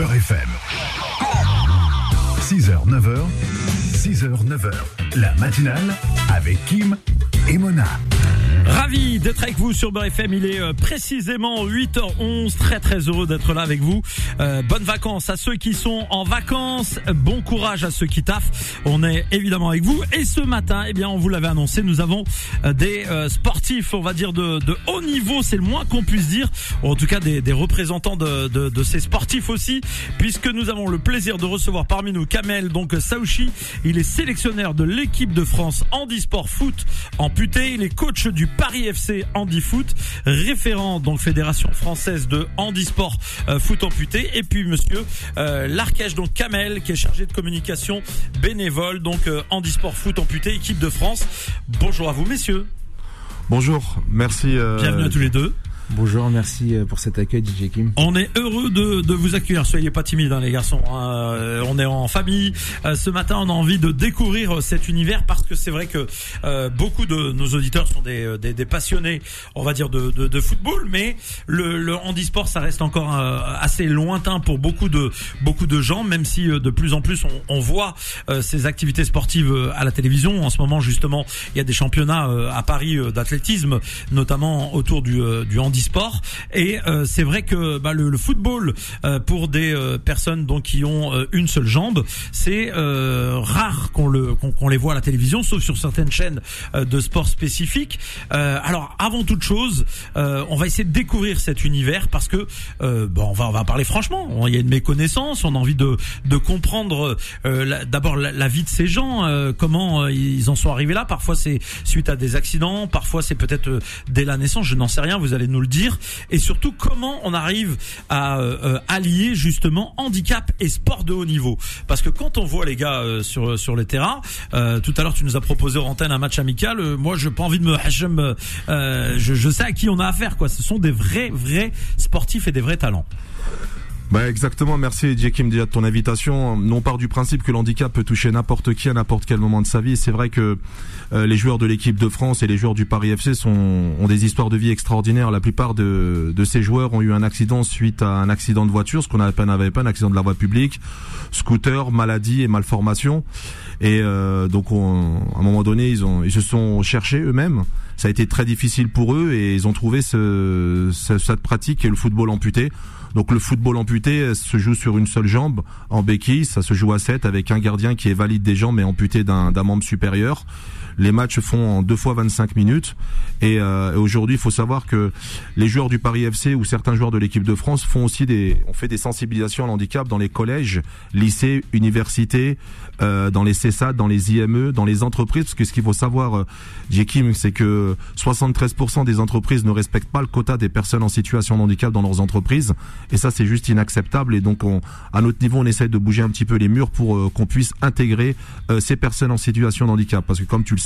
Beurre FM. 6h, 9h, 6h, 9h. La matinale avec Kim et Mona. Ravi d'être avec vous sur Beurre FM. Il est euh, précisément 8h11. Très très heureux d'être là avec vous. Euh, bonnes vacances à ceux qui sont en vacances. Bon courage à ceux qui taffent. On est évidemment avec vous. Et ce matin, eh bien, on vous l'avait annoncé, nous avons euh, des euh, sportifs, on va dire de, de haut niveau. C'est le moins qu'on puisse dire. Ou en tout cas, des, des représentants de, de, de, ces sportifs aussi, puisque nous avons le plaisir de recevoir parmi nous Kamel, donc Saouchi. Il est sélectionneur de l'équipe de France handisport foot amputé. Il est coach du Paris FC Handi Foot, référent donc fédération française de handisport euh, foot amputé, et puis Monsieur euh, Larkèche donc Kamel qui est chargé de communication bénévole donc euh, handisport foot amputé équipe de France. Bonjour à vous messieurs. Bonjour, merci. Euh, Bienvenue à tous les deux. Bonjour, merci euh, pour cet accueil DJ Kim. On est heureux de, de vous accueillir. Soyez pas timides hein, les garçons. Hein. Euh, on est en famille. Euh, ce matin, on a envie de découvrir cet univers parce que c'est vrai que euh, beaucoup de nos auditeurs sont des, des, des, passionnés, on va dire de, de, de football, mais le, le, handisport ça reste encore assez lointain pour beaucoup de beaucoup de gens, même si de plus en plus on, on voit ces activités sportives à la télévision. En ce moment, justement, il y a des championnats à Paris d'athlétisme, notamment autour du, du handisport sport et euh, c'est vrai que bah, le, football euh, pour des euh, personnes donc qui ont une seule jambe c'est rare qu'on le qu'on les voit à la télévision sauf sur certaines chaînes de sport spécifiques. Alors avant toute chose on va essayer de découvrir cet univers parce que bon on va on va parler franchement. Il y a une méconnaissance on a envie de de comprendre d'abord la, la, vie de ces gens comment ils en sont arrivés là. Parfois c'est suite à des accidents parfois c'est peut-être dès la naissance je n'en sais rien vous allez nous le dire et surtout comment on arrive à euh, allier justement handicap et sport de haut niveau. Parce que quand on voit les gars euh, sur sur les terrains euh, tout à l'heure tu nous as proposé en antenne un match amical moi je pas envie de me je, je sais à qui on a affaire quoi. Ce sont des vrais vrais sportifs et des vrais talents bah exactement, merci Jekim déjà de ton invitation. On part du principe que l'handicap peut toucher n'importe qui à n'importe quel moment de sa vie. C'est vrai que euh, les joueurs de l'équipe de France et les joueurs du Paris FC sont, ont des histoires de vie extraordinaires. La plupart de, de ces joueurs ont eu un accident suite à un accident de voiture, ce qu'on n'avait pas, un accident de la voie publique, scooter, maladie et malformation. Et euh, donc on, à un moment donné, ils, ont, ils se sont cherchés eux-mêmes. Ça a été très difficile pour eux et ils ont trouvé ce, ce, cette pratique est le football amputé. Donc le football amputé se joue sur une seule jambe en béquille, ça se joue à 7 avec un gardien qui est valide des jambes mais amputé d'un membre supérieur. Les matchs font en deux fois 25 minutes. Et, euh, aujourd'hui, il faut savoir que les joueurs du Paris FC ou certains joueurs de l'équipe de France font aussi des, on fait des sensibilisations à l'handicap dans les collèges, lycées, universités, euh, dans les CESAD, dans les IME, dans les entreprises. Parce que ce qu'il faut savoir, euh, Jekim, c'est que 73% des entreprises ne respectent pas le quota des personnes en situation de handicap dans leurs entreprises. Et ça, c'est juste inacceptable. Et donc, on, à notre niveau, on essaie de bouger un petit peu les murs pour euh, qu'on puisse intégrer euh, ces personnes en situation de handicap. Parce que comme tu le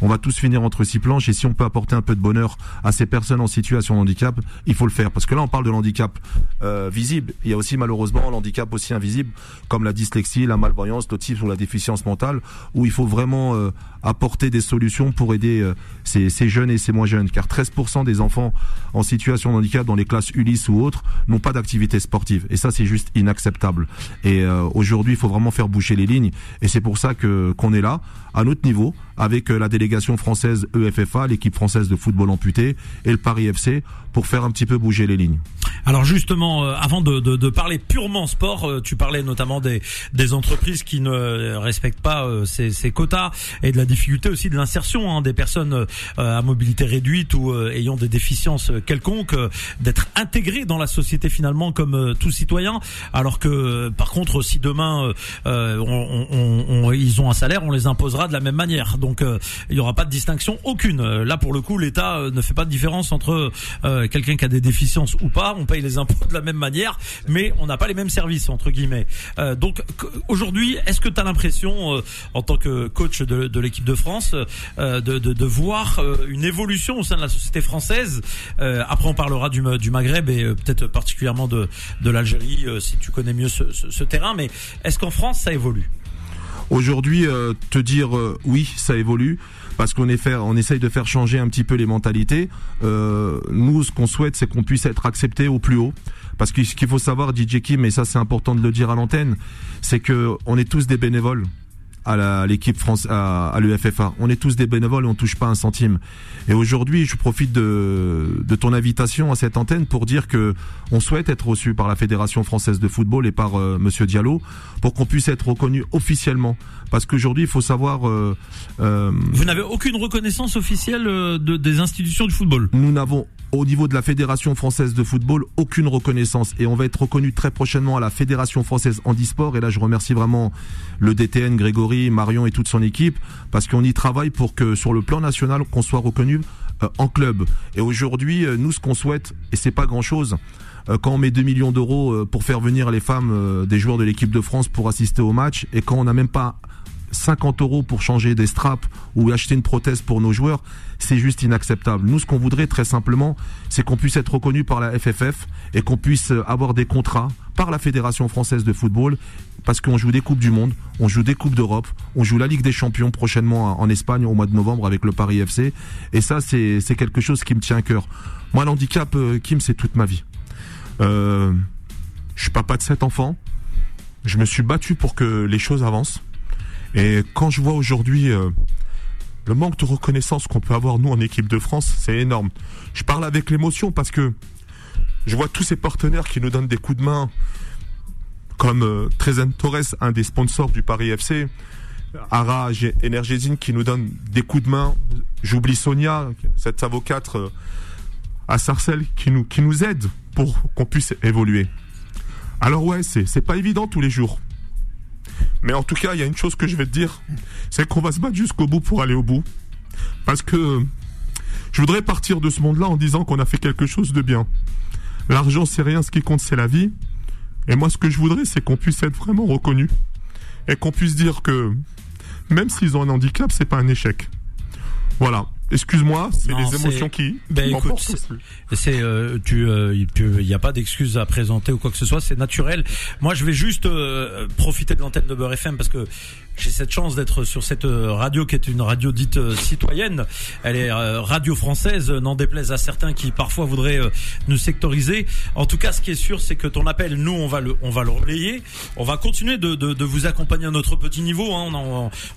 on va tous finir entre six planches. Et si on peut apporter un peu de bonheur à ces personnes en situation de handicap, il faut le faire. Parce que là, on parle de l'handicap euh, visible. Il y a aussi malheureusement l'handicap aussi invisible, comme la dyslexie, la malvoyance, l'autisme ou la déficience mentale, où il faut vraiment euh, apporter des solutions pour aider euh, ces, ces, jeunes et ces moins jeunes. Car 13% des enfants en situation de handicap dans les classes Ulysse ou autres n'ont pas d'activité sportive. Et ça, c'est juste inacceptable. Et euh, aujourd'hui, il faut vraiment faire boucher les lignes. Et c'est pour ça que qu'on est là, à notre niveau, avec euh, la délégation française EFFA, l'équipe française de football amputé et le Paris FC, pour faire un petit peu bouger les lignes. Alors justement, euh, avant de, de, de, parler purement sport, euh, tu parlais notamment des, des entreprises qui ne respectent pas euh, ces, ces, quotas et de la difficulté aussi de l'insertion hein, des personnes à mobilité réduite ou ayant des déficiences quelconques, d'être intégrées dans la société finalement comme tout citoyen. Alors que par contre, si demain on, on, on, ils ont un salaire, on les imposera de la même manière. Donc il n'y aura pas de distinction aucune. Là pour le coup, l'État ne fait pas de différence entre quelqu'un qui a des déficiences ou pas. On paye les impôts de la même manière, mais on n'a pas les mêmes services entre guillemets. Euh, donc aujourd'hui, est-ce que tu as l'impression, euh, en tant que coach de l'équipe de France, euh, de, voir euh, une évolution au sein de la société française euh, Après, on parlera du, Maghreb et peut-être particulièrement de, l'Algérie, si tu connais mieux ce, terrain. Mais est-ce qu'en France, ça évolue? Aujourd'hui, te dire oui, ça évolue parce qu'on on essaye de faire changer un petit peu les mentalités. Nous, ce qu'on souhaite, c'est qu'on puisse être accepté au plus haut. Parce que ce qu'il faut savoir, DJ Kim, et ça c'est important de le dire à l'antenne, c'est que on est tous des bénévoles à l'équipe France, à, à l'UFFA. On est tous des bénévoles et on touche pas un centime. Et aujourd'hui, je profite de, de ton invitation à cette antenne pour dire que on souhaite être reçu par la Fédération française de football et par euh, Monsieur Diallo pour qu'on puisse être reconnu officiellement. Parce qu'aujourd'hui, il faut savoir. Euh, euh, Vous n'avez aucune reconnaissance officielle euh, de, des institutions du football. Nous n'avons au niveau de la Fédération française de football aucune reconnaissance et on va être reconnu très prochainement à la Fédération française handisport et là je remercie vraiment le DTN Grégory, Marion et toute son équipe parce qu'on y travaille pour que sur le plan national qu'on soit reconnu euh, en club. Et aujourd'hui, euh, nous ce qu'on souhaite et c'est pas grand-chose euh, quand on met 2 millions d'euros pour faire venir les femmes des joueurs de l'équipe de France pour assister au match et quand on n'a même pas 50 euros pour changer des straps ou acheter une prothèse pour nos joueurs, c'est juste inacceptable. Nous, ce qu'on voudrait très simplement, c'est qu'on puisse être reconnu par la FFF et qu'on puisse avoir des contrats par la Fédération française de football parce qu'on joue des Coupes du Monde, on joue des Coupes d'Europe, on joue la Ligue des Champions prochainement en Espagne au mois de novembre avec le Paris FC. Et ça, c'est quelque chose qui me tient à cœur. Moi, l'handicap, euh, Kim, c'est toute ma vie. Euh, je suis papa de sept enfants. Je me suis battu pour que les choses avancent. Et quand je vois aujourd'hui euh, le manque de reconnaissance qu'on peut avoir nous en équipe de France, c'est énorme. Je parle avec l'émotion parce que je vois tous ces partenaires qui nous donnent des coups de main, comme euh, Trezen Torres, un des sponsors du Paris FC, Ara Energésine qui nous donne des coups de main. J'oublie Sonia, cette avocate euh, à Sarcelles, qui nous, qui nous aide pour qu'on puisse évoluer. Alors ouais, c'est, c'est pas évident tous les jours. Mais en tout cas, il y a une chose que je vais te dire, c'est qu'on va se battre jusqu'au bout pour aller au bout. Parce que je voudrais partir de ce monde-là en disant qu'on a fait quelque chose de bien. L'argent, c'est rien, ce qui compte, c'est la vie. Et moi, ce que je voudrais, c'est qu'on puisse être vraiment reconnu. Et qu'on puisse dire que même s'ils ont un handicap, c'est pas un échec. Voilà. Excuse-moi, c'est les émotions qui. Ben écoute, c'est euh, tu, euh, il n'y a pas d'excuses à présenter ou quoi que ce soit, c'est naturel. Moi, je vais juste euh, profiter de l'antenne de Beurre FM parce que j'ai cette chance d'être sur cette euh, radio qui est une radio dite euh, citoyenne. Elle est euh, radio française, n'en déplaise à certains qui parfois voudraient nous sectoriser. En tout cas, ce qui est sûr, c'est que ton appel, nous, on va le, on va le relayer. On va continuer de, de, de vous accompagner à notre petit niveau. Hein.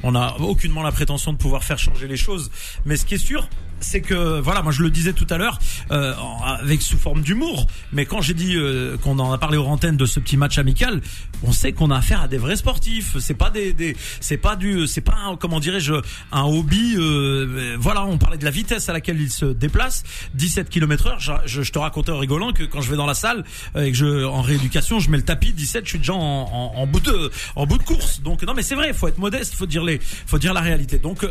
On n'a on aucunement la prétention de pouvoir faire changer les choses. Mais ce qui est sûr, c'est que voilà, moi je le disais tout à l'heure euh, avec sous forme d'humour, mais quand j'ai dit euh, qu'on en a parlé aux antennes de ce petit match amical, on sait qu'on a affaire à des vrais sportifs. C'est pas des, des c'est pas du, c'est pas un, comment dirais-je un hobby. Euh, voilà, on parlait de la vitesse à laquelle il se déplace, 17 km/h. Je, je, te racontais en rigolant que quand je vais dans la salle et que je en rééducation, je mets le tapis 17, je suis déjà en, en, bout de en bout de course. Donc non, mais c'est vrai, faut être modeste, faut dire les, faut dire la réalité. Donc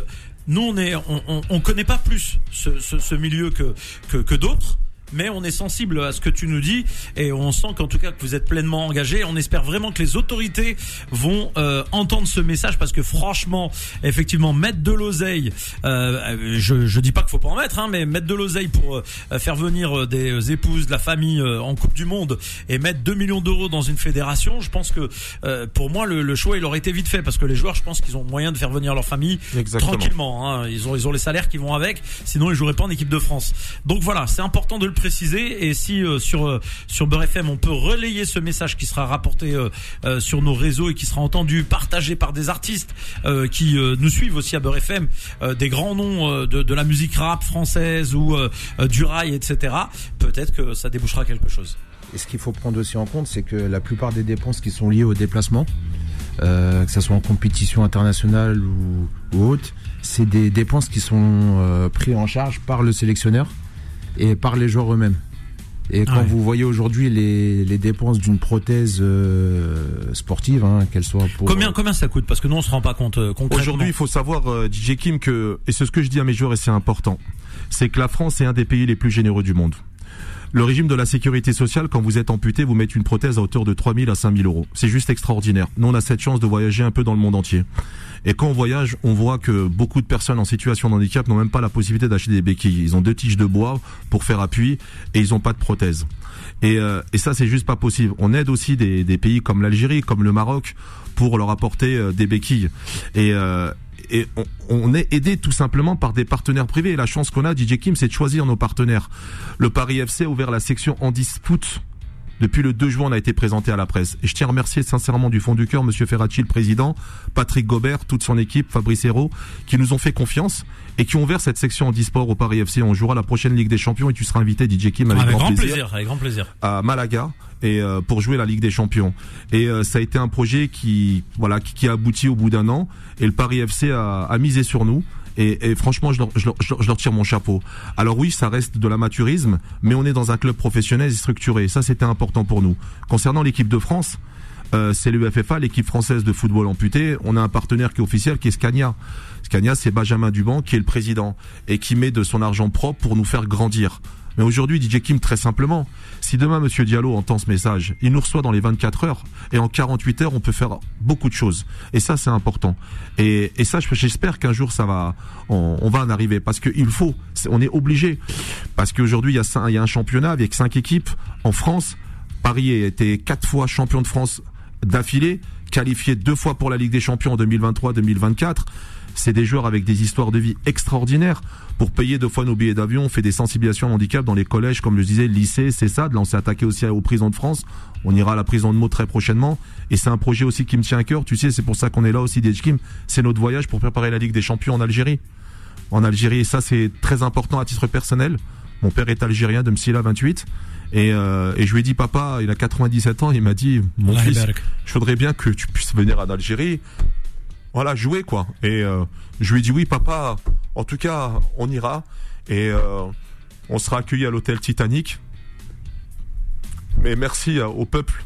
nous on est, on, on, connaît pas plus ce, ce, milieu que, que d'autres mais on est sensible à ce que tu nous dis et on sent qu'en tout cas que vous êtes pleinement engagé. On espère vraiment que les autorités vont euh, entendre ce message parce que franchement, effectivement, mettre de l'oseille, euh, je, je dis pas qu'il faut pas en mettre, hein, mais mettre de l'oseille pour euh, faire venir euh, des épouses, de la famille en Coupe du Monde et mettre 2 millions d'euros dans une fédération, je pense que pour moi le, le, choix il aurait été vite fait parce que les joueurs, je pense qu'ils ont moyen de faire venir leur famille tranquillement. Hein. Ils ont ils ont les salaires qui vont avec, sinon ils joueraient pas en équipe de France. Donc voilà, c'est important de le préciser. Et si euh, sur euh, sur Beurre FM, on peut relayer ce message qui sera rapporté euh, sur nos réseaux et qui sera entendu, partagé par des artistes qui nous suivent aussi à Beurre FM, des grands noms de, de, la musique rap française ou du rail, etc. Peut-être que ça débouchera quelque chose. Et ce qu'il faut prendre aussi en compte, c'est que la plupart des dépenses qui sont liées au déplacement, que ce soit en compétition internationale ou, ou autre, c'est des dépenses qui sont euh, prises en charge par le sélectionneur et par les joueurs eux-mêmes. Et quand vous voyez aujourd'hui les, les, dépenses d'une prothèse euh, sportive, hein, qu'elle soit pour combien combien ça coûte Parce que nous on se rend pas compte euh, concrètement. Aujourd'hui, il faut savoir euh, DJ Kim que et c'est ce que je dis à mes joueurs et c'est important, c'est que la France est un des pays les plus généreux du monde. Le régime de la sécurité sociale, quand vous êtes amputé, vous mettez une prothèse à hauteur de 3000 à 5000 euros. C'est juste extraordinaire. Nous, on a cette chance de voyager un peu dans le monde entier. Et quand on voyage, on voit que beaucoup de personnes en situation de handicap n'ont même pas la possibilité d'acheter des béquilles. Ils ont deux tiges de bois pour faire appui et ils n'ont pas de prothèse. Et, euh, et ça, c'est juste pas possible. On aide aussi des, pays comme l'Algérie, comme le Maroc, pour leur apporter euh, des béquilles. Euh, et on, est aidé tout simplement par des partenaires privés. Et la chance qu'on a, DJ Kim, c'est de choisir nos partenaires. Le Paris FC a ouvert la section en dispute depuis le 2 juin, on a été présenté à la presse. Et je tiens à remercier sincèrement du fond du cœur Monsieur Ferracci, le président, Patrick Gobert, toute son équipe, Fabrice Hérault, qui nous ont fait confiance et qui ont ouvert cette section en disport au Paris FC. On jouera la prochaine Ligue des Champions et tu seras invité, DJ Kim, avec, Avec grand, grand plaisir, plaisir, avec grand plaisir. à Malaga et euh, pour jouer la Ligue des Champions. Et euh, ça a été un projet qui, voilà, qui, qui a abouti au bout d'un an. Et le Paris FC a, a misé sur nous. Et, et franchement, je leur, je, leur, je leur- tire mon chapeau. Alors oui, ça reste de l'amateurisme, mais on est dans un club professionnel et structuré. Ça, c'était important pour nous. Concernant l'équipe de France, euh, c'est l'UFFA, l'équipe française de football amputé. On a un partenaire qui est officiel, qui est Scania. Scania, c'est Benjamin Duban, qui est le président et qui met de son argent propre pour nous faire grandir. Mais aujourd'hui, DJ Kim, très simplement, si demain Monsieur Diallo entend ce message, il nous reçoit dans les 24 heures et en 48 heures, on peut faire beaucoup de choses. Et ça, c'est important. Et, et ça, je- j'espère qu'un jour, ça va, on, on va en arriver parce qu'il faut, on est obligé. Parce qu'aujourd'hui, il y a il y a un championnat avec cinq équipes en France. Paris a été quatre fois champion de France d'affilée, qualifié deux fois pour la Ligue des Champions en 2023-2024. C'est des joueurs avec des histoires de vie extraordinaires. Pour payer deux fois nos billets d'avion, on fait des sensibilisations handicap dans les collèges, comme je disais, lycée, c'est ça. Là, on s'est attaqué aussi aux prisons de France. On ira à la prison de Meaux très prochainement. Et c'est un projet aussi qui me tient à cœur. Tu sais, c'est pour ça qu'on est là aussi, Kim. C'est notre voyage pour préparer la Ligue des Champions en Algérie. En Algérie, et ça, c'est très important à titre personnel. Mon père est algérien de Msila 28. Et, euh, et je lui ai dit, papa, il a 97 ans, il m'a dit, mon fils, je voudrais bien que tu puisses venir en Algérie. Voilà, jouer quoi. Et euh, je lui ai dit oui, papa. En tout cas, on ira et euh, on sera accueilli à l'hôtel Titanic. Mais merci euh, au peuple,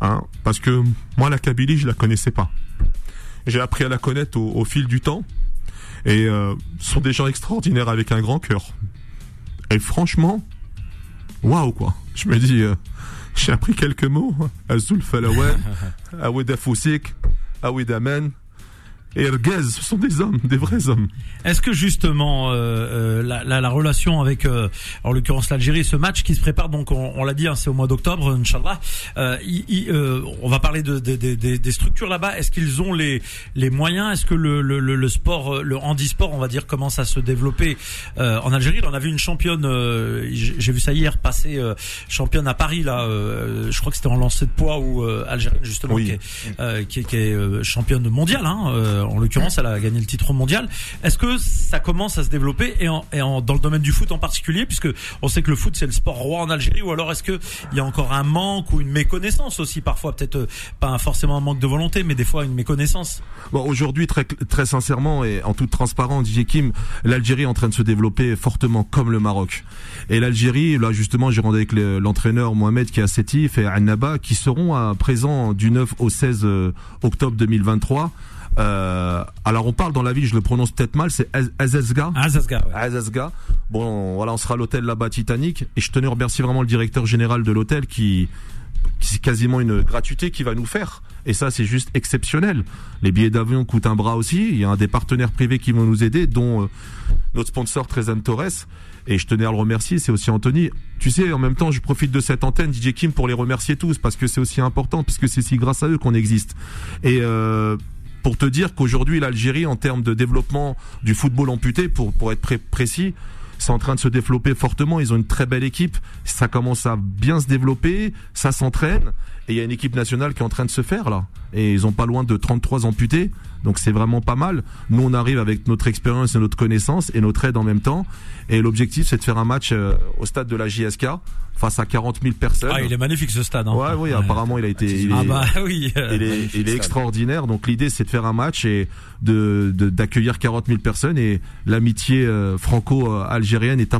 hein, parce que moi la Kabylie, je la connaissais pas. J'ai appris à la connaître au, au fil du temps. Et euh, ce sont des gens extraordinaires avec un grand cœur. Et franchement, waouh quoi. Je me dis, j'ai appris quelques mots. Azul Falawen, Aweda Foussik, Aweda Men. Et Ergez, ce sont des hommes, des vrais hommes. Est-ce que justement euh, euh, la, la, la relation avec, euh, en l'occurrence l'Algérie, ce match qui se prépare, donc on, on l'a dit, hein, c'est au mois d'octobre, Inch'Allah. Euh, il- il, euh, on va parler de, de- de- de- des structures là-bas. Est-ce qu'ils ont les, les moyens? Est-ce que le, le, le, sport, euh, le handisport, on va dire, commence à se développer euh, en Algérie? On a vu une championne, euh, j'ai vu ça hier passer, euh, championne à Paris là. euh, je crois que c'était en lancer de poids ou euh, algérienne justement, Oui. qui est, euh, qui est, qui est, championne mondiale. Hein, euh, en l'occurrence, elle a gagné le titre mondial. Est-ce que ça commence à se développer et, en, et en, dans le domaine du foot en particulier, puisque on sait que le foot c'est le sport roi en Algérie, ou alors est-ce que il y a encore un manque ou une méconnaissance aussi parfois, peut-être euh, pas forcément un manque de volonté, mais des fois une méconnaissance? Bon, aujourd'hui, très, très sincèrement et en toute transparence, DJ Kim, l'Algérie est en train de se développer fortement comme le Maroc. Et l'Algérie, là justement, j'ai rendu avec le- l'entraîneur Mohamed qui est à Sétif et Annaba qui seront à présent du 9 au 16 euh, octobre 2023. Euh, alors on parle dans la ville, je le prononce peut-être mal, c'est Az- Azazga. Gare, ouais. Azazga. Bon, voilà, on sera à l'hôtel là-bas Titanic. Et je tenais à remercier vraiment le directeur général de l'hôtel qui, qui c'est quasiment une gratuité qu'il va nous faire. Et ça, c'est juste exceptionnel. Les billets d'avion coûtent un bras aussi. Il y a un des partenaires privés qui vont nous aider, dont euh, notre sponsor Trezan Torres. Et je tenais à le remercier, c'est aussi Anthony. Tu sais, en même temps, je profite de cette antenne, DJ Kim, pour les remercier tous, parce que c'est aussi important, puisque c'est si grâce à eux qu'on existe. Et euh, pour te dire qu'aujourd'hui, l'Algérie, en termes de développement du football amputé, pour, pour être pré- précis, c'est en train de se développer fortement. Ils ont une très belle équipe. Ça commence à bien se développer. Ça s'entraîne. Et il y a une équipe nationale qui est en train de se faire là. Et ils ont pas loin de 33 amputés. Donc c'est vraiment pas mal. Nous, on arrive avec notre expérience et notre connaissance et notre aide en même temps. Et l'objectif, c'est de faire un match euh, au stade de la JSK face à 40 000 personnes. Ah, il est magnifique ce stade. Hein. Ouais, oui, apparemment, il a été. il Ah est- bah oui. euh, il est, il est extraordinaire. Donc l'idée, c'est de faire un match et de de- d'accueillir 40 000 personnes. Et l'amitié euh, franco-algérienne est,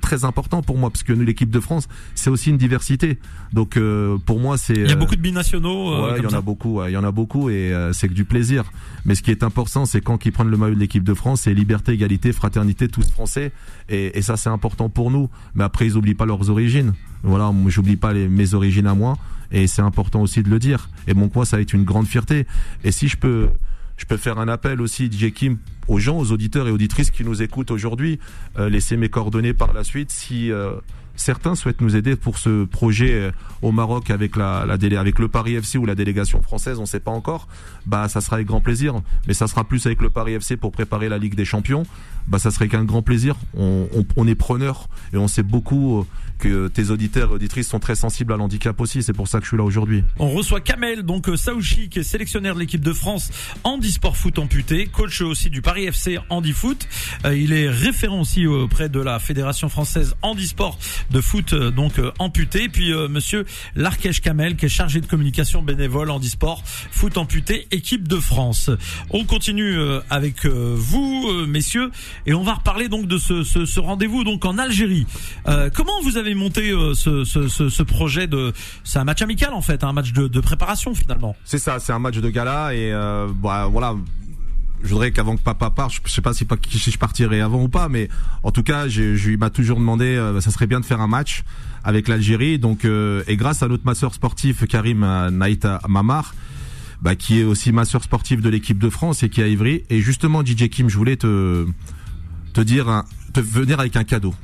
très important pour moi parce que nous, l'équipe de France, c'est aussi une diversité. Donc euh, pour moi, c'est. Il y a beaucoup de binationaux. euh, Ouais, il y en ça. a beaucoup, ouais, il y en a beaucoup et euh, c'est que du plaisir. Mais ce qui est important, c'est quand ils prennent le maillot de l'équipe de France, c'est liberté, égalité, fraternité, tous français. Et, et ça, c'est important pour nous. Mais après, ils oublient pas leurs origines. Voilà, j'oublie pas les, mes origines à moi. Et c'est important aussi de le dire. Et bon, quoi, ça va être une grande fierté. Et si je peux, je peux faire un appel aussi, DJ Kim, aux gens, aux auditeurs et auditrices qui nous écoutent aujourd'hui, euh, laissez mes coordonnées par la suite. Si euh, certains souhaitent nous aider pour ce projet euh, au Maroc avec la, avec le Paris FC ou la délégation française, on ne sait pas encore. Bah, ça sera avec grand plaisir. Mais ça sera plus avec le Paris FC pour préparer la Ligue des Champions. Bah, ça serait qu'un grand plaisir. On, est preneur et on sait beaucoup euh, que tes auditeurs et auditrices sont très sensibles à l'handicap aussi. C'est pour ça que je suis là aujourd'hui. On reçoit Kamel, donc euh, Saouchi, qui est sélectionnaire de l'équipe de France handisport foot amputé, coach aussi du Paris FC handifoot. Il est référent aussi auprès de la Fédération française handisport de foot euh, donc euh, amputé. Puis euh, Monsieur Larkesh Kamel, qui est chargé de communication bénévole handisport foot amputé, équipe de France. On continue avec vous, messieurs, et on va reparler donc de ce, ce, ce rendez-vous donc en Algérie. Euh, comment vous avez monté ce, ce projet de C'est un match amical en fait, un match de, de préparation finalement. C'est ça, c'est un match de gala et euh, bah, voilà. Je voudrais qu'avant que papa parte, je sais pas si, si je partirai avant ou pas, mais en tout cas, j'ai- je lui m'a toujours demandé, euh, ça serait bien de faire un match avec l'Algérie. Donc, euh, et grâce à notre masseur sportif Karim euh, Naïta Mamar, bah, qui est aussi masseur sportif de l'équipe de France et qui est à Ivry. Et justement, DJ Kim, je voulais te te dire, un- te venir avec un cadeau.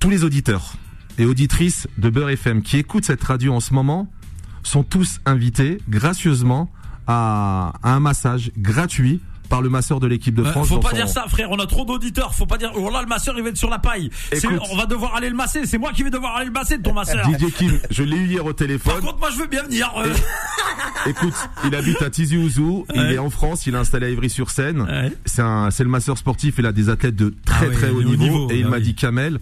Tous les auditeurs et auditrices de Beurre FM qui écoutent cette radio en ce moment sont tous invités gracieusement à, à un massage gratuit par le masseur de l'équipe de Euh, France. faut pas son- dire ça, frère. On a trop d'auditeurs. Faut pas dire. Oh là, le masseur, il va être sur la paille. Écoute. on va devoir aller le masser. C'est moi qui vais devoir aller le masser de ton masseur. DJ Kim, je l'ai eu hier au Par téléphone. contre, moi, je veux bien venir. euh. Écoute, il habite à Tizi Ouzou, il est en France, il est installé à Ivry-sur-Seine. Ouais. C'est un, c'est le masseur sportif, il a des athlètes de très Ah très haut niveau, niveau, et il bah m'a dit Kamel,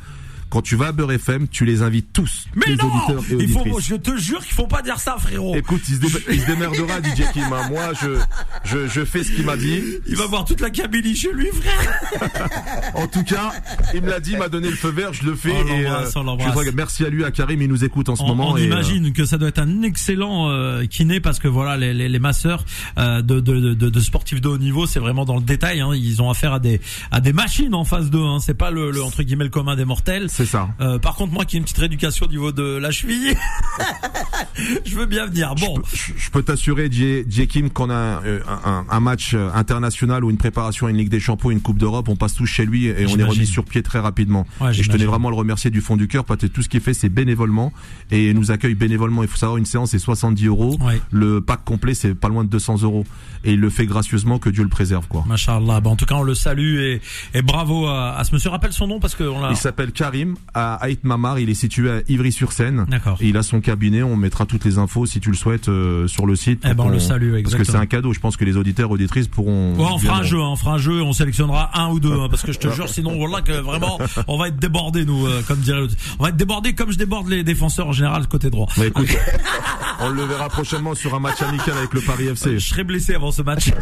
quand tu vas à Beurre FM, tu les invites tous, Mais les non auditeurs et il faut, auditrices. Je te jure qu'il faut pas dire ça, frérot. Écoute, il se, dé- il se démerdera, DJ Kim. hein. Moi, je, je, je fais ce qu'il m'a dit. Il va voir toute la Kabylie chez lui, frère. En tout cas, il me l'a dit, il m'a donné le feu vert, je le fais. Et, je voudrais- merci à lui, à Karim, il nous écoute en ce On, moment. on et, euh, imagine que ça doit être un excellent euh, kiné parce que voilà les, les, les masseurs euh, de, de, de, de sportifs de haut niveau c'est vraiment dans le détail hein, ils ont affaire à des à des machines en face d'eux hein, c'est pas le, le entre guillemets le commun des mortels c'est ça. Euh, par contre, moi qui ai une petite rééducation au niveau de la cheville, je veux bien venir. Bon, Je, je peux t'assurer, J. Kim, qu'on a euh, un, un- un match euh, international ou une préparation à une Ligue des Champions, une Coupe d'Europe, on passe tous chez lui et on est remis sur pied très rapidement. Ouais, et je tenais vraiment à le remercier du fond du cœur parce que tout ce qu'il fait, c'est bénévolement et il nous accueille bénévolement. Il faut savoir, une séance, c'est 70 euros. Ouais. Le pack complet, c'est pas loin de 200 euros. Et il le fait gracieusement, que Dieu le préserve, quoi. Machallah. Bon, en tout cas, on le salue et, et bravo à, à ce monsieur. Rappelle son nom parce que on l'a. Il s'appelle Karim à Haït Mamar, il est situé à Ivry-sur-Seine. D'accord. Il a son cabinet, on mettra toutes les infos si tu le souhaites euh, sur le site. Eh ben, on le salue, Parce que c'est exactement. un cadeau, je pense que les auditeurs, auditrices pourront... Ouais, on fera un viendront. jeu, hein, on fera un jeu, on sélectionnera un ou deux, hein, parce que je te jure, sinon voilà que vraiment, on va être débordé nous, euh, comme dirait l'autre. On va être débordé comme je déborde les défenseurs en général côté droit. Bah écoute, on le verra prochainement sur un match amical avec le Paris FC. Je serai blessé avant ce match.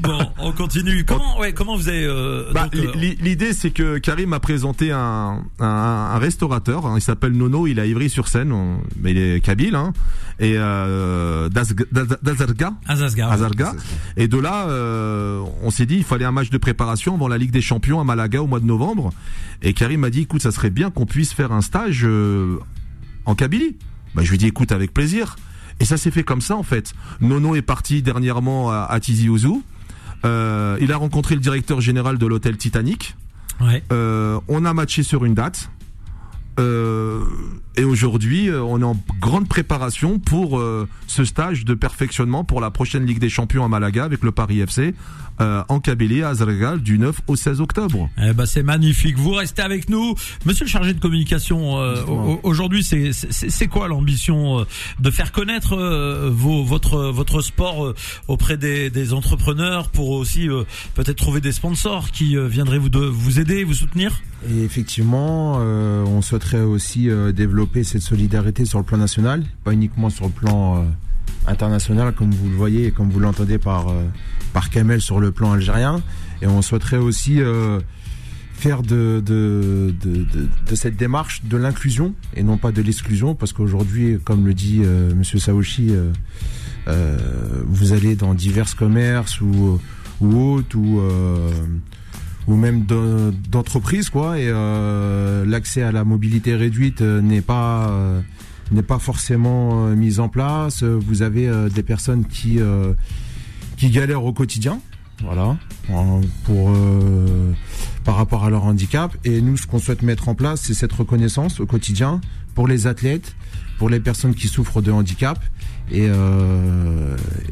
bon, on continue. Comment, ouais, comment vous avez euh, Bah, euh, L'idée, c'est que Karim a présenté un, un, un restaurateur. hein, il s'appelle Nono. Il est à Ivry-sur-Seine. Mais il est kabyle, hein, et euh, d'Azarga. Azazga. Azarga. Et de là, euh, on s'est dit, il fallait un match de préparation avant la Ligue des Champions à Malaga au mois de novembre. Et Karim m'a dit, écoute, ça serait bien qu'on puisse faire un stage euh, en Kabylie. Bah, je lui ai dit, écoute, avec plaisir. Et ça s'est fait comme ça, en fait. Nono est parti dernièrement à, à Tizi Ouzou. Euh, il a rencontré le directeur général de l'hôtel Titanic. Euh, on a matché sur une date. Euh, et aujourd'hui, euh, on est en grande préparation pour euh, ce stage de perfectionnement pour la prochaine Ligue des Champions à Malaga avec le Paris FC euh, en Kabylie à Azregal du 9 au 16 octobre. Eh ben c'est magnifique. Vous restez avec nous, Monsieur le chargé de communication. euh, au- Aujourd'hui, c'est quoi l'ambition de faire connaître euh, vos, votre votre sport euh, auprès des, des entrepreneurs pour aussi euh, peut-être trouver des sponsors qui euh, viendraient vous de, vous aider, vous soutenir? Et effectivement, euh, on souhaiterait aussi euh, développer cette solidarité sur le plan national, pas uniquement sur le plan euh, international, comme vous le voyez et comme vous l'entendez par, euh, par Kamel sur le plan algérien. Et on souhaiterait aussi faire de, de, de, de, cette démarche de l'inclusion et non pas de l'exclusion, parce qu'aujourd'hui, comme le dit Monsieur Saoshi, vous allez dans divers commerces ou, ou autres, ou... ou même de- d'entreprise quoi. Et euh, l'accès à la mobilité réduite euh, n'est pas euh, n'est pas forcément euh, mis en place. Vous avez euh, des personnes qui qui galèrent au quotidien. Voilà, pour par rapport à leur handicap. Et nous, ce qu'on souhaite mettre en place, c'est cette reconnaissance au quotidien pour les athlètes, pour les personnes qui souffrent de handicap, et,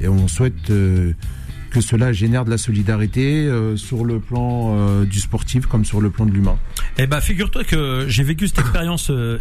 et on souhaite cela génère de la solidarité euh, sur le plan euh, du sportif comme sur le plan de l'humain. Eh ben, figure-toi que j'ai vécu cette expérience euh,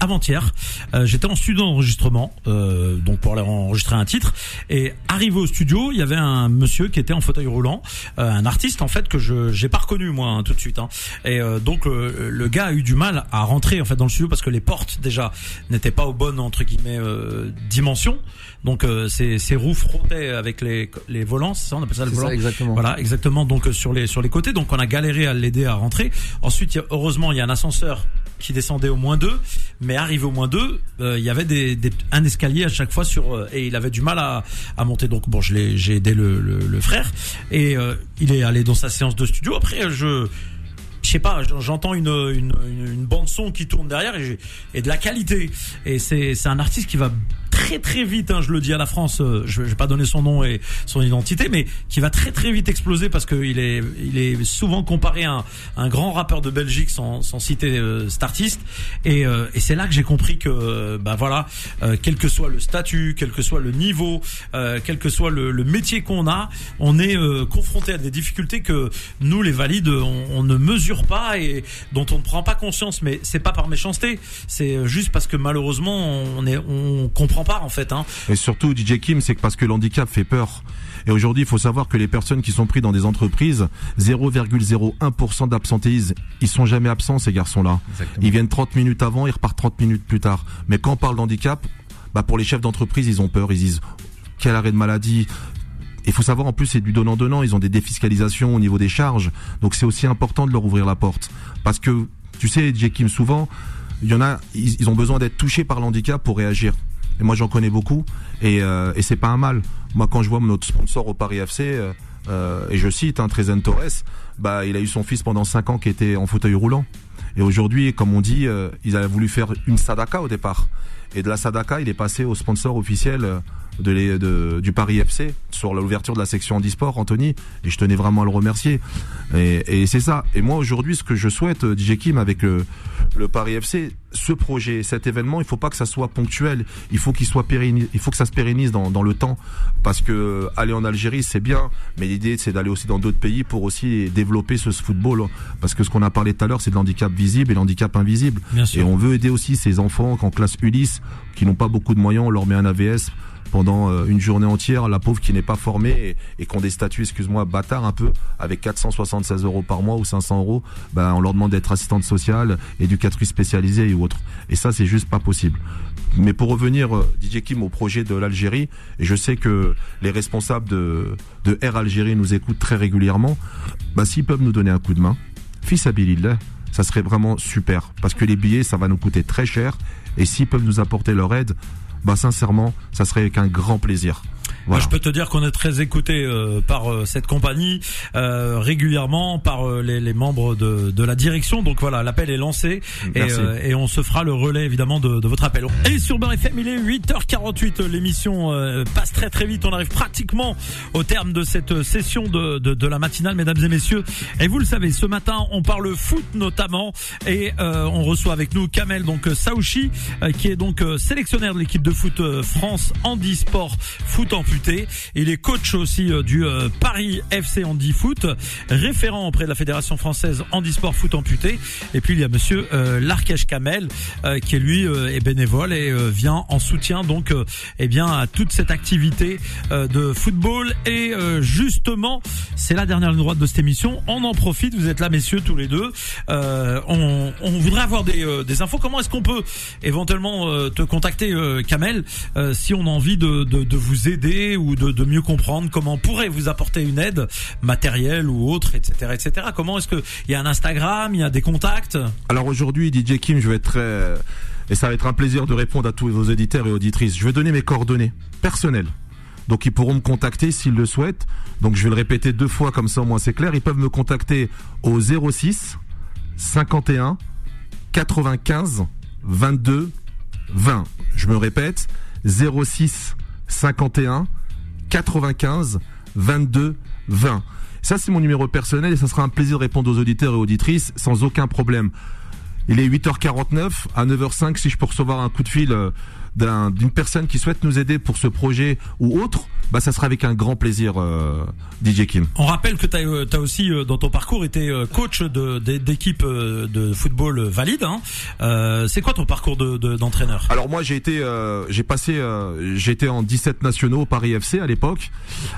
avant-hier. Euh, J'étais en studio d'enregistrement, euh, donc pour aller enregistrer un titre. Et arrivé au studio, il y avait un monsieur qui était en fauteuil roulant, euh, un artiste en fait que je j'ai pas reconnu moi hein, tout de suite. hein. Et euh, donc le, le gars a eu du mal à rentrer en fait dans le studio parce que les portes déjà n'étaient pas aux bonnes entre guillemets euh, dimensions. Donc euh, ses, ses roues frottaient avec les les volants, ça on appelle ça le volant. ça, exactement. Voilà, exactement. Donc sur les sur les côtés, donc on a galéré à l'aider à rentrer. Ensuite, il y a- heureusement, il y a un ascenseur qui descendait au moins deux, mais arrivé au moins deux, euh, il y avait des, un escalier à chaque fois sur euh, et il avait du mal à, à monter. Donc bon, je l'ai j'ai aidé le, le, frère et euh, il est allé dans sa séance de studio. Après, je je sais pas, j'entends une, une, bande son qui tourne derrière et, et de la qualité. Et c'est c'est un artiste qui va très très vite, hein, je le dis à la France, euh, je, vais pas donner son nom et son identité, mais qui va très très vite exploser parce qu'il est il est souvent comparé à un, grand rappeur de Belgique sans, sans citer euh, cet artiste. Et, euh, et c'est là que j'ai compris que euh, bah voilà, euh, quel que soit le statut, quel que soit le niveau, quel que soit le, le métier qu'on a, on est confronté à des difficultés que nous les valides on, on ne mesure pas et dont on ne prend pas conscience. Mais c'est pas par méchanceté, c'est juste parce que malheureusement on est on comprend pas en fait. Hein. Et surtout, DJ Kim, c'est que parce que l'handicap fait peur. Et aujourd'hui, il faut savoir que les personnes qui sont prises dans des entreprises, 0,01% d'absentéisme, ils sont jamais absents, ces garçons-là. Ils viennent 30 minutes avant, ils repartent 30 minutes plus tard. Mais quand on parle d'handicap, bah pour les chefs d'entreprise, ils ont peur. Ils disent, quel arrêt de maladie il faut savoir en plus c'est du donnant-donnant, ils ont des défiscalisations au niveau des charges, donc c'est aussi important de leur ouvrir la porte. Parce que, tu sais, DJ Kim, souvent, il y en a, ils, ils ont besoin d'être touchés par l'handicap pour réagir. Et moi j'en connais beaucoup, et, euh, et c'est pas un mal. Moi quand je vois notre sponsor au Paris FC, euh, euh, et je cite, hein, Trezen Torres, bah il a eu son fils pendant 5 ans qui était en fauteuil roulant. Et aujourd'hui, comme on dit, euh, ils avaient voulu faire une sadaka au départ. Et de la sadaka, il est passé au sponsor officiel de les, de, du Paris FC sur l'ouverture de la section handisport, Anthony. Et je tenais vraiment à le remercier. Et, et c'est ça. Et moi aujourd'hui, ce que je souhaite, euh, DJ Kim, avec le, le Paris FC, ce projet, cet événement, il faut pas que ça soit ponctuel. Il faut qu'il soit pérennise, il faut que ça se pérennise dans, dans le temps. Parce que euh, aller en Algérie, c'est bien, mais l'idée c'est d'aller aussi dans d'autres pays pour aussi développer ce football. Parce que ce qu'on a parlé tout à l'heure, c'est de l'handicap visible et l'handicap invisible. Bien Et on veut aider aussi ces enfants en classe Ulysse qui n'ont pas beaucoup de moyens. On leur met un AVS pendant euh, une journée entière. La pauvre qui n'est pas formée et, et qui ont des statuts, excuse-moi, bâtards un peu, avec 476 euros par mois ou 500 euros, ben, on leur demande d'être assistante sociale, éducatrice spécialisée et autres. Et ça, c'est juste pas possible. Mais pour revenir, euh, DJ Kim, au projet de l'Algérie, et je sais que les responsables de, de Air Algérie nous écoutent très régulièrement, bah, s'ils peuvent nous donner un coup de main, fils Abilillah, ça serait vraiment super. Parce que les billets, ça va nous coûter très cher. Et s'ils peuvent nous apporter leur aide, bah sincèrement, ça serait avec un grand plaisir. Voilà. je peux te dire qu'on est très écouté euh, par euh, cette compagnie euh, régulièrement, par euh, les, les membres de, de la direction. Donc voilà, l'appel est lancé et, euh, et on se fera le relais évidemment de, de votre appel. Et sur Beurre FM, il est 8h48. L'émission euh, passe très très vite. On arrive pratiquement au terme de cette session de, de, de la matinale, mesdames et messieurs. Et vous le savez, ce matin, on parle foot notamment et euh, on reçoit avec nous Kamel donc Saouchi, euh, qui est donc euh, sélectionnaire de l'équipe de foot France handisport foot Il est coach aussi euh, du euh, Paris FC Handi Foot, référent auprès de la Fédération française handisport foot amputé. Et puis il y a Monsieur euh, Larkesh Kamel, qui lui est bénévole et vient en soutien donc eh bien à toute cette activité de football. Et justement, c'est la dernière ligne droite de cette émission. On en profite. Vous êtes là, messieurs, tous les deux. On, voudrait avoir des, infos. Comment est-ce qu'on peut éventuellement te contacter, Kamel, si on a envie de vous aider ou de, mieux comprendre comment on pourrait vous apporter une aide matérielle ou autre, etc., etc. Comment est-ce que il y a un Instagram, il y a des contacts? Alors aujourd'hui, DJ Kim, je vais être très... Et ça va être un plaisir de répondre à tous vos éditeurs et auditrices. Je vais donner mes coordonnées personnelles. Donc ils pourront me contacter s'ils le souhaitent. Donc je vais le répéter deux fois comme ça au moins c'est clair. Ils peuvent me contacter au 06 51 95 22 20. Je me répète 06 51 95 22 20. Ça, c'est mon numéro personnel et ça sera un plaisir de répondre aux auditeurs et auditrices sans aucun problème. Il est 8h49. À 9h05, si je peux recevoir un coup de fil euh, d'un- d'une personne qui souhaite nous aider pour ce projet ou autre, bah ça sera avec un grand plaisir, euh, DJ Kim. On rappelle que tu as, aussi euh, dans ton parcours été euh, coach de de- d'équipe euh, de football valide. Hein. Euh, c'est quoi ton parcours de- de- d'entraîneur? Alors moi j'ai été, euh, j'ai passé, euh, j'étais en 17 nationaux au Paris FC à l'époque.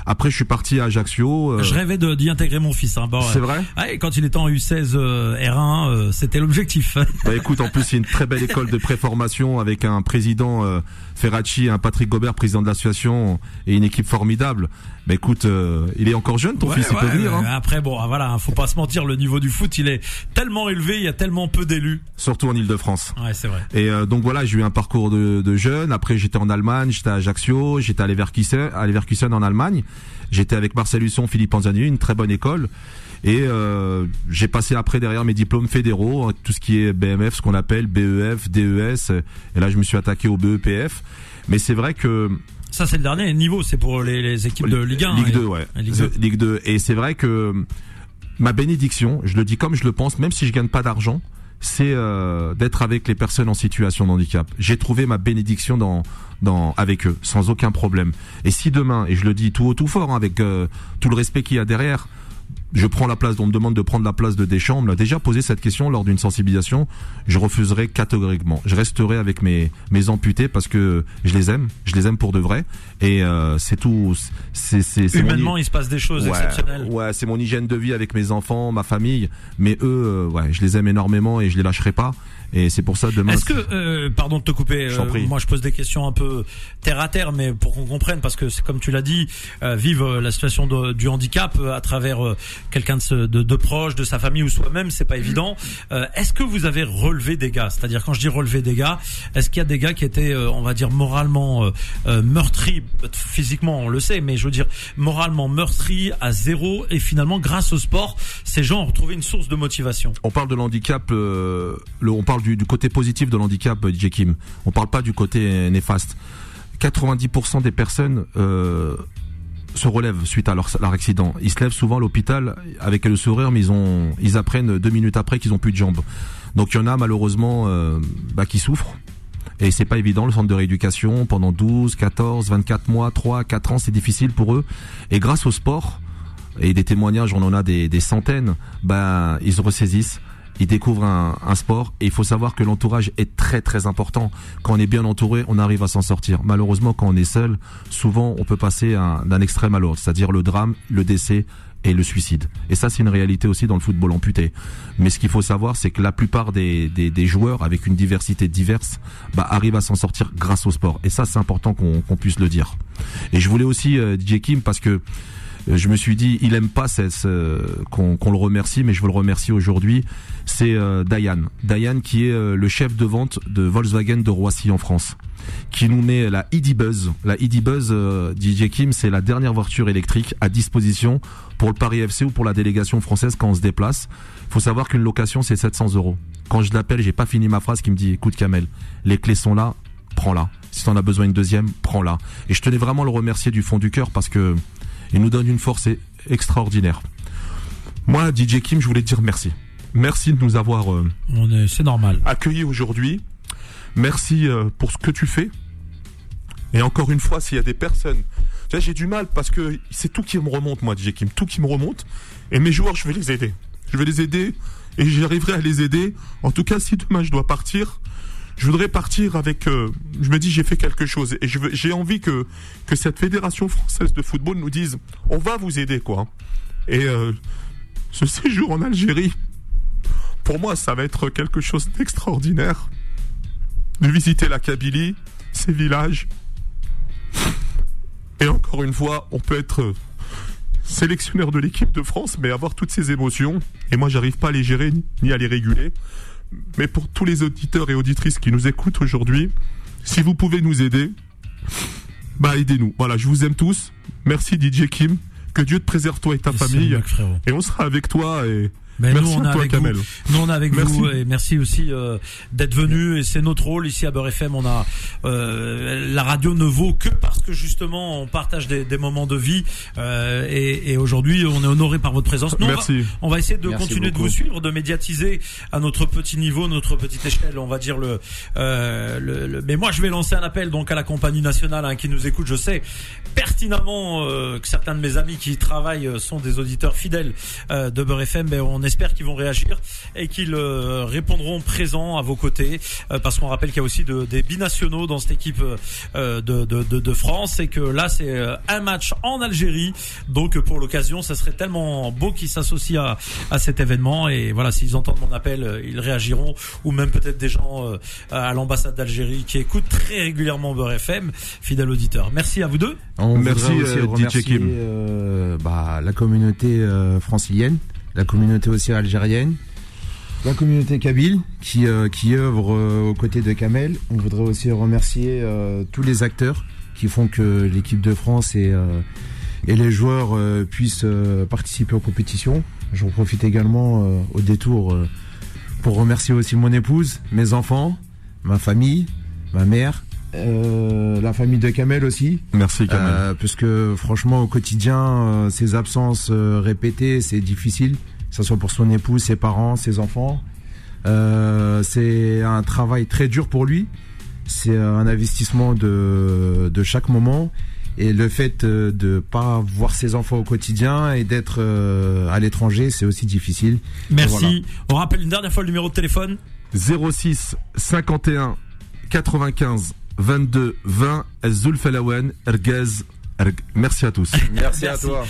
Après je suis parti à Ajaccio. euh, Je rêvais de- d'y intégrer mon fils. Hein. Bon, c'est ouais. vrai? Et quand il était en U16 euh, R1, euh, c'était l'objectif. Bah écoute, en plus c'est une très belle école de préformation avec un président Uh. Ferracci, un Patrick Gobert, président de l'association et une équipe formidable. Bah écoute, euh, il est encore jeune ton Ouais, fils, il peut venir. Hein. Après, bon, voilà, faut pas se mentir, le niveau du foot, il est tellement élevé, il y a tellement peu d'élus. Surtout en Ile-de-France. Ouais, c'est vrai. Et euh, donc voilà, j'ai eu un parcours de, de jeune. Après, j'étais en Allemagne, j'étais à Ajaccio, j'étais à Leverkusen, à Leverkusen en Allemagne. J'étais avec Marcel Husson, Philippe Panzani, une très bonne école. Et euh, j'ai passé après derrière mes diplômes fédéraux, hein, tout ce qui est BMF, ce qu'on appelle BEF, DES. Et là, je me suis attaqué au BEPF. Mais c'est vrai que Ça, c'est le dernier niveau, c'est pour les, les équipes de Ligue 1. Ligue et- 2, ouais. et Ligue 2. Ligue 2. Et c'est vrai que ma bénédiction, je le dis comme je le pense, même si je gagne pas d'argent, c'est euh, d'être avec les personnes en situation de handicap. J'ai trouvé ma bénédiction dans, dans, avec eux, sans aucun problème. Et si demain, et je le dis tout haut tout fort, hein, avec euh, tout le respect qu'il y a derrière, je prends la place, on me demande de prendre la place de Deschamps, on me l'a déjà posé cette question lors d'une sensibilisation, je refuserai catégoriquement. Je resterai avec mes, mes amputés parce que je les aime, je les aime pour de vrai, et euh, c'est tout. C'est, c'est, c'est mon- Humainement, il se passe des choses Ouais, exceptionnelles. Ouais, c'est mon hygiène de vie avec mes enfants, ma famille. Mais eux, euh, ouais, je les aime énormément et je les lâcherai pas. Et c'est pour ça demain. Est-ce que, euh, pardon de te couper, euh, moi je pose des questions un peu terre à terre, mais pour qu'on comprenne, parce que c'est comme tu l'as dit, euh, vivre euh, la situation de- du handicap euh, à travers euh, quelqu'un de, de, de proche, de sa famille ou soi-même, c'est pas évident. Euh, est-ce que vous avez relevé des gars? C'est-à-dire quand je dis relever des gars, est-ce qu'il y a des gars qui étaient, euh, on va dire, moralement meurtris, physiquement on le sait, mais je veux dire moralement meurtris à zéro, et finalement grâce au sport, ces gens ont retrouvé une source de motivation. on parle de l'handicap, euh, le, on parle du, côté positif de l'handicap, euh, DJ Kim. On parle pas du côté euh, néfaste. 90% des personnes euh, se relèvent suite à leur, accident. Ils se lèvent souvent à l'hôpital avec le sourire, mais ils ont, ils apprennent deux minutes après qu'ils ont plus de jambes. Donc il y en a malheureusement euh, bah, qui souffrent. Et c'est pas évident, le centre de rééducation, pendant 12, 14, 24 mois, 3, 4 ans, c'est difficile pour eux. Et grâce au sport, et des témoignages, on en a des, des centaines, ben, ils se ressaisissent, ils découvrent un, un sport, et il faut savoir que l'entourage est très très important. Quand on est bien entouré, on arrive à s'en sortir. Malheureusement, quand on est seul, souvent on peut passer un- d'un extrême à l'autre, c'est-à-dire le drame, le décès, et le suicide. Et ça, c'est une réalité aussi dans le football amputé. Mais ce qu'il faut savoir, c'est que la plupart des, des, des joueurs, avec une diversité diverse, bah, arrivent à s'en sortir grâce au sport. Et ça, c'est important qu'on qu'on puisse le dire. Et je voulais aussi, euh, DJ Kim, parce que je me suis dit, il aime pas qu'on le remercie, mais je veux le remercier aujourd'hui. C'est euh, Diane, Diane qui est euh, le chef de vente de Volkswagen de Roissy en France, qui nous met la ID Buzz. La ID Buzz, euh, DJ Kim, c'est la dernière voiture électrique à disposition pour le Paris FC ou pour la délégation française quand on se déplace. Faut savoir qu'une location c'est 700 euros. Quand je l'appelle, j'ai pas fini ma phrase qui me dit, écoute Kamel, les clés sont là, prends-la. Si t'en as besoin une deuxième, prends-la. Et je tenais vraiment à le remercier du fond du cœur parce que il nous donne une force e- extraordinaire. Moi, DJ Kim, je voulais te dire merci. Merci de nous avoir euh, c'est normal. accueillis aujourd'hui. Merci euh, pour ce que tu fais. Et encore une fois, s'il y a des personnes, j'ai du mal parce que c'est tout qui me remonte, moi, DJ Kim, tout qui me remonte. Et mes joueurs, je vais les aider. Je vais les aider et j'arriverai à les aider. En tout cas, si demain je dois partir, je voudrais partir avec. euh, je me dis, j'ai fait quelque chose et j'ai envie que que cette fédération française de football nous dise, on va vous aider, quoi. Et euh, ce séjour en Algérie, pour moi, ça va être quelque chose d'extraordinaire. De visiter la Kabylie, ses villages. Et encore une fois, on peut être euh, sélectionneur de l'équipe de France, mais avoir toutes ces émotions. Et moi, j'arrive pas à les gérer ni à les réguler. Mais pour tous les auditeurs et auditrices qui nous écoutent aujourd'hui, si vous pouvez nous aider, bah aidez-nous. Voilà, je vous aime tous. Merci DJ Kim. Que Dieu te préserve toi et ta famille. Et on sera avec toi et Ben, merci nous, on à est toi avec Kamel. vous. Nous on est avec Merci. vous et merci aussi euh, d'être venu et c'est notre rôle ici à Beurre FM. On a euh, la radio ne vaut que parce que justement on partage des, des moments de vie euh, et, et aujourd'hui on est honoré par votre présence. Nous, on va- Merci. On va, essayer de Merci continuer de vous suivre, de médiatiser à notre petit niveau, notre petite échelle, on va dire le, euh, le, le- Mais moi je vais lancer un appel donc à la compagnie nationale hein, qui nous écoute. Je sais pertinemment euh, que certains de mes amis qui travaillent euh, sont des auditeurs fidèles euh, de Beurre FM. Mais on espère qu'ils vont réagir et qu'ils euh, répondront présents à vos côtés euh, parce qu'on rappelle qu'il y a aussi de- des binationaux dans cette équipe euh, de, de, de, de France et que là c'est un match en Algérie. Donc pour l'occasion ça serait tellement beau qu'ils s'associent à, à cet événement et voilà s'ils entendent mon appel ils réagiront. Ou même peut-être des gens à l'ambassade d'Algérie qui écoutent très régulièrement Beurre FM fidèle auditeur. Merci à vous deux. On Merci, aussi euh, DJ remercier Kim. euh, bah, la communauté euh, francilienne, la communauté aussi algérienne, la communauté kabyle qui, euh, œuvre euh, aux côtés de Kamel. On voudrait aussi remercier euh, tous les acteurs qui font que l'équipe de France et, et les joueurs puissent participer aux compétitions. J'en profite également au détour pour remercier aussi mon épouse, mes enfants, ma famille, ma mère, euh, la famille de Kamel aussi. Merci Kamel. Euh, parce que franchement au quotidien, euh, ces absences euh, répétées, c'est difficile, que ce soit pour son épouse, ses parents, ses enfants. Euh, c'est un travail très dur pour lui. C'est un investissement de, de chaque moment. Et le fait de pas voir ses enfants au quotidien et d'être euh, à l'étranger, c'est aussi difficile. merci Voilà. on rappelle une dernière fois le numéro de téléphone 06 51 95 22 20 Zulfalawen Ergaz. Erg- Merci à tous. Merci, à toi.